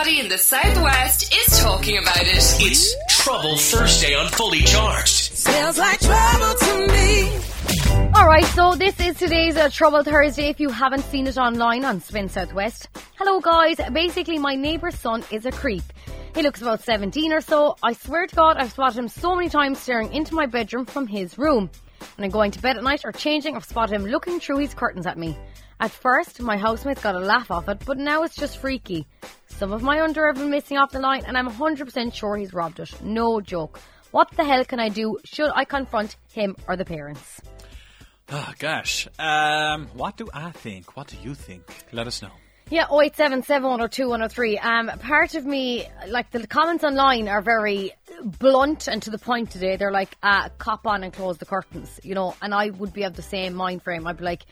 Everybody in the Southwest is talking about it. It's Trouble Thursday on Fully Charged. Smells like trouble to me. All right, so this is today's uh, Trouble Thursday. If you haven't seen it online on Spin Southwest, hello guys. Basically, my neighbour's son is a creep. He looks about 17 or so. I swear to God, I've spotted him so many times staring into my bedroom from his room. When I'm going to bed at night or changing, I've spotted him looking through his curtains at me. At first, my housemates got a laugh off it, but now it's just freaky. Some of my underwear have been missing off the line, and I'm 100% sure he's robbed it. No joke. What the hell can I do? Should I confront him or the parents? Oh, gosh. Um, what do I think? What do you think? Let us know. Yeah, 087 Um, part of me, like the comments online are very blunt and to the point today. They're like, uh, cop on and close the curtains, you know, and I would be of the same mind frame. I'd be like,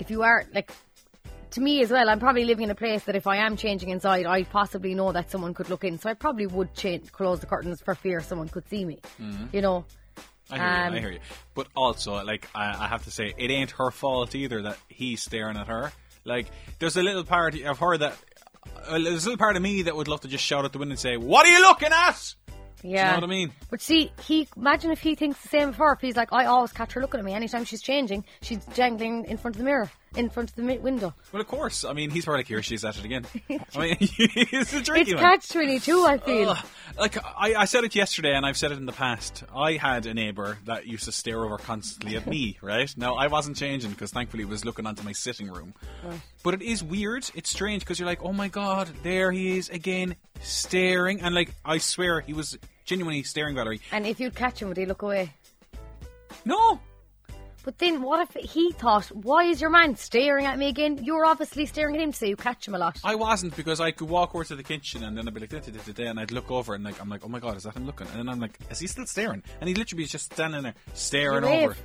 if you are, like, to me as well, I'm probably living in a place that if I am changing inside, I possibly know that someone could look in. So I probably would change, close the curtains for fear someone could see me, you know. I hear Um, you. I hear you. But also, like, I, I have to say, it ain't her fault either that he's staring at her. Like, there's a little part of her that. Uh, there's a little part of me that would love to just shout at the window and say, What are you looking at? Yeah. know what I mean? But see, he imagine if he thinks the same of her. If he's like, I always catch her looking at me anytime she's changing. She's jangling in front of the mirror, in front of the window. Well, of course. I mean, he's probably like, Here she's at it again. I mean, it's a tricky It's one. catch twenty two. I feel. Ugh. Like I, I said it yesterday, and I've said it in the past. I had a neighbour that used to stare over constantly at me. Right now, I wasn't changing because thankfully, he was looking onto my sitting room. But it is weird. It's strange because you're like, oh my god, there he is again, staring, and like I swear he was genuinely staring, Valerie. And if you'd catch him, would he look away? No, But then, what if he thought, "Why is your man staring at me again?" You're obviously staring at him, so you catch him a lot. I wasn't because I could walk over to the kitchen and then I'd be like, da, da, da, da, da, and I'd look over and like I'm like, oh my god, is that him looking? And then I'm like, is he still staring? And he literally was just standing there staring over.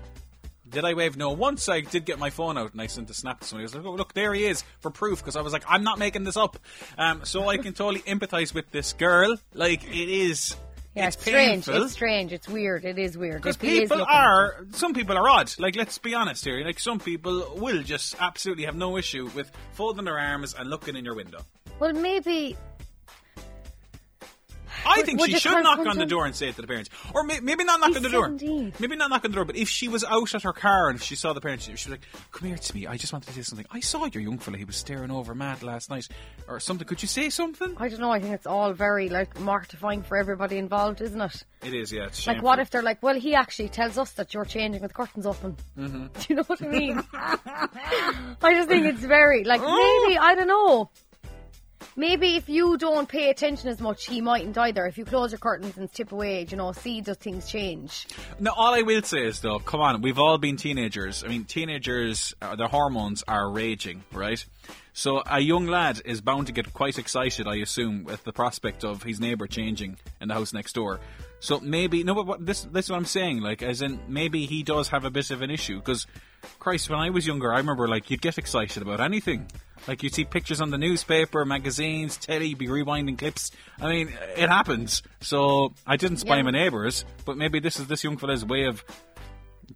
Did I wave? No. Once I did get my phone out and I sent a snap to somebody. I was like, oh, look, there he is for proof because I was like, I'm not making this up. Um, so I can totally empathize with this girl. Like, it is. Yeah, it's it's strange. painful. It's strange. It's weird. It is weird. Because If he is people are, some people are odd. Like, let's be honest here. Like, some people will just absolutely have no issue with folding their arms and looking in your window. Well, maybe I think she should knock on the door and say it to the parents. Or may- maybe not knock He's on the door. 17. Maybe not knock on the door, but if she was out at her car and she saw the parents, she was like, Come here to me, I just wanted to say something. I saw your young fella, he was staring over mad last night. Or something. Could you say something? I don't know. I think it's all very like mortifying for everybody involved, isn't it? It is, yeah. It's Like, what if they're like, well, he actually tells us that you're changing with curtains open. Mm-hmm. Do you know what I mean? I just think it's very, like, maybe, I don't know. Maybe if you don't pay attention as much, he mightn't either. If you close your curtains and tip away, you know, see does things change. Now, all I will say is though, come on, we've all been teenagers. I mean, teenagers, uh, their hormones are raging, right? So a young lad is bound to get quite excited, I assume, with the prospect of his neighbour changing in the house next door. So maybe no, but what, this this is what I'm saying. Like, as in, maybe he does have a bit of an issue because, Christ, when I was younger, I remember like you'd get excited about anything. Like you'd see pictures on the newspaper, magazines, telly, be rewinding clips. I mean, it happens. So I didn't spy Yeah. my neighbours, but maybe this is this young fella's way of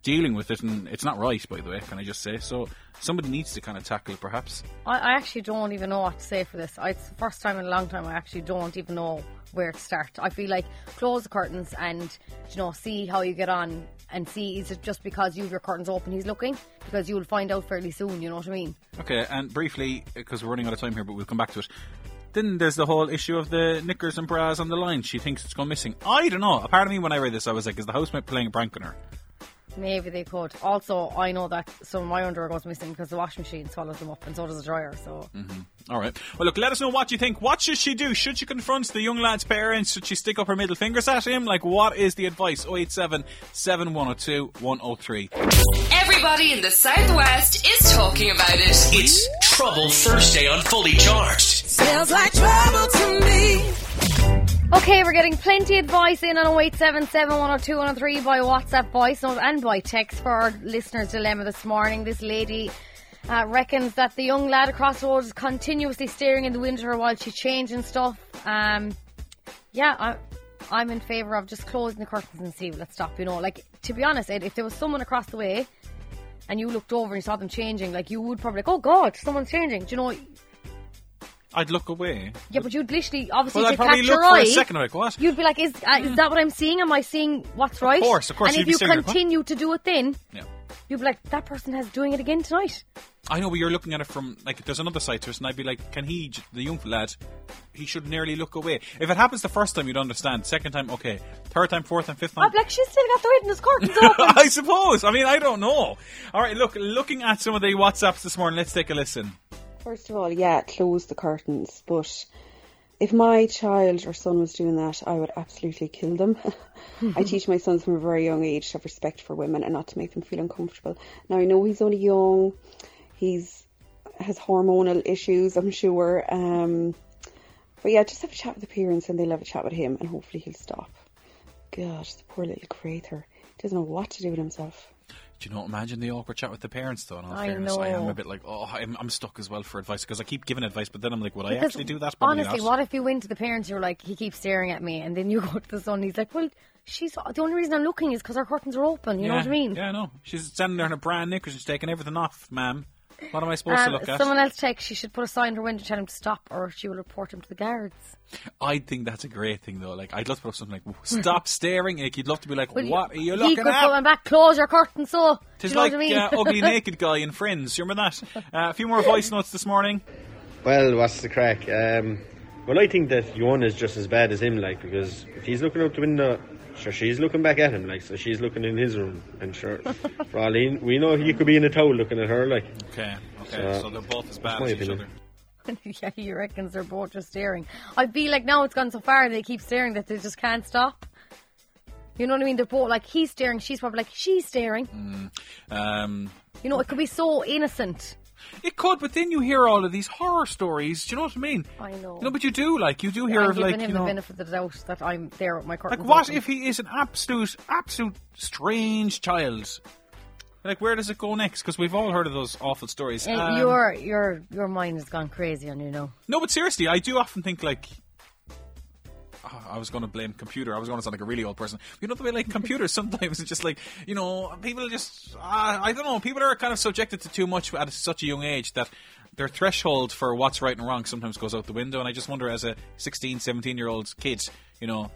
dealing with it, and it's not right, by the way. Can I just say? So somebody needs to kind of tackle it, perhaps. I, I actually don't even know what to say for this. I, it's the first time in a long time I actually don't even know where to start. I feel like close the curtains and you know see how you get on and see is it just because you have your curtains open he's looking because you'll find out fairly soon. You know what I mean? Okay, and briefly, because we're running out of time here, but we'll come back to it. Then there's the whole issue of the knickers and bras on the line. She thinks it's gone missing. I don't know. A part of me, when I read this, I was like, is the housemate playing a prank on her? Maybe they could. Also, I know that some of my underwear goes missing because the washing machine swallows them up and so does the dryer. So mm-hmm. All right. Well, look, let us know what you think. What should she do? Should she confront the young lad's parents? Should she stick up her middle fingers at him? Like, what is the advice? 087 7102 103. Everybody in the Southwest is talking about it. It's Trouble Thursday on Fully Charged. Smells like trouble to me. Okay, we're getting plenty of advice in on 0877 102 103 by WhatsApp voice note and by text for our listener's dilemma this morning. This lady uh, reckons that the young lad across the road is continuously staring in the window while she's changing stuff. Um, yeah, I, I'm in favour of just closing the curtains and see it stop, you know. Like, to be honest, Ed, if there was someone across the way and you looked over and you saw them changing, like, you would probably like, oh God, someone's changing. Do you know, I'd look away. Yeah, but you'd literally obviously Well, I'd to probably catch look your for eye. a second. Like what? You'd be like, is uh, is that what I'm seeing? Am I seeing what's right? Of course, of course, And you'd if you continue to do it, then Yeah. you'd be like, that person has doing it again tonight. I know, but you're looking at it from like there's another side to it, and I'd be like, can he, the young lad, he should nearly look away. If it happens the first time, you'd understand. Second time, okay. Third time, fourth and fifth time. I'd be like, she's still got the witness curtains open. I suppose. I mean, I don't know. All right, look, looking at some of the WhatsApps this morning, let's take a listen. First of all, yeah, close the curtains. But if my child or son was doing that, I would absolutely kill them. I teach my sons from a very young age to have respect for women and not to make them feel uncomfortable. Now I know he's only young, he's has hormonal issues, I'm sure. Um, but yeah, just have a chat with the parents and they'll have a chat with him and hopefully he'll stop. Gosh, the poor little creator. He doesn't know what to do with himself. Do you know? Imagine the awkward chat with the parents, though. In all I fairness, I am a bit like, oh, I'm, I'm stuck as well for advice because I keep giving advice, but then I'm like, would I Because actually do that? Probably honestly, not. what if you went to the parents, you're like, he keeps staring at me, and then you go to the son, and he's like, well, she's the only reason I'm looking is because our curtains are open. You know what I mean? Yeah, no. She's standing there in a brand knickers. She's taking everything off, ma'am. What am I supposed to Um, look at? someone else takes, she should put a sign in her window to tell him to stop, or she will report him to the guards. I think that's a great thing, though. Like, I'd love to put up something like, "Stop staring." Like, you'd love to be like, Well, "What are you looking he looking could at?" put him back, close your curtains, so. Do Tis you know like what I mean? uh, ugly naked guy in Friends. You remember that? Uh, a few more voice notes this morning. Well, what's the crack? Um, well, I think that Yuan is just as bad as him, like, because if he's looking out the window, sure, she's looking back at him, like, so she's looking in his room, and sure, for all he, we know he could be in a towel looking at her, like. Okay, okay. So, So, they're both as bad as each opinion. other. yeah, he reckons they're both just staring. I feel like now it's gone so far they keep staring that they just can't stop. You know what I mean? They're both like he's staring, she's probably like she's staring. Um, You know, it could be so innocent. It could, but then you hear all of these horror stories. Do you know what I mean? I know. You know, but you do like you do hear I'm of like him you the benefit of the doubt that I'm there with my curtains. Like, what open. if he is an absolute, absolute strange child? Like, where does it go next? Because we've all heard of those awful stories. Uh, Um, your your your mind has gone crazy on you know. No, but seriously, I do often think like. Oh, I was going to blame computer. I was going to sound like a really old person. You know the way like computers sometimes it's just like you know people just uh, I don't know people are kind of subjected to too much at such a young age that their threshold for what's right and wrong sometimes goes out the window. And I just wonder as a 16, 17 year old kid, you know,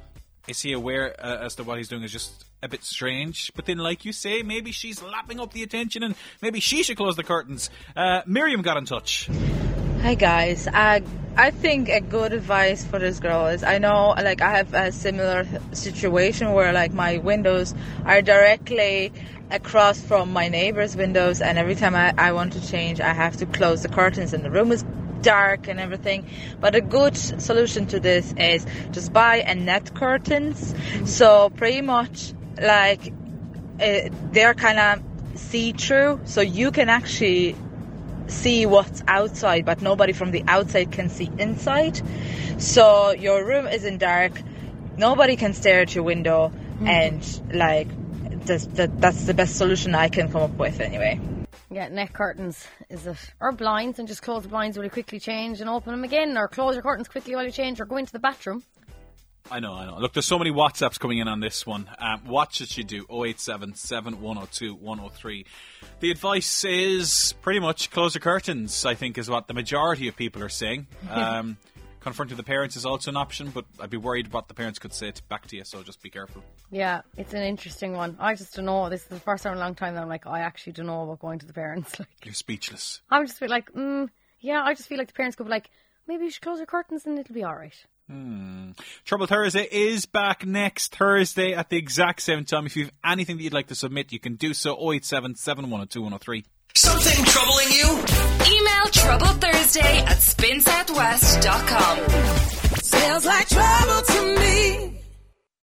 is he aware uh, as to what he's doing is just a bit strange? But then, like you say, maybe she's lapping up the attention and maybe she should close the curtains. Uh, Miriam got in touch. Hi guys. Uh, I think a good advice for this girl is I know like I have a similar situation where like my windows are directly across from my neighbor's windows and every time I, I want to change I have to close the curtains and the room is dark and everything. But a good solution to this is just buy a net curtains. So pretty much like uh, they're kind of see through so you can actually see what's outside, but nobody from the outside can see inside. So your room isn't dark, nobody can stare at your window, hmm. and like that's, that, that's the best solution I can come up with anyway. Yeah, net curtains is it, or blinds, and just close the blinds really quickly, change and open them again, or close your curtains quickly while you change, or go into the bathroom. I know, I know. Look, there's so many WhatsApps coming in on this one. Um, what should you do? 087 7102 103. The advice is pretty much close the curtains, I think, is what the majority of people are saying. Um, confronting the parents is also an option, but I'd be worried what the parents could say to, back to you, so just be careful. Yeah, it's an interesting one. I just don't know. This is the first time in a long time that I'm like, I actually don't know about going to the parents. Like, You're speechless. I'm just like, mm, yeah, I just feel like the parents could be like, maybe you should close your curtains and it'll be all right. Hmm. Trouble Thursday is back next Thursday at the exact same time. If you have anything that you'd like to submit, you can do so 087 7102 103. Something troubling you? Email Trouble Thursday at spinsouthwest.com. Smells like trouble.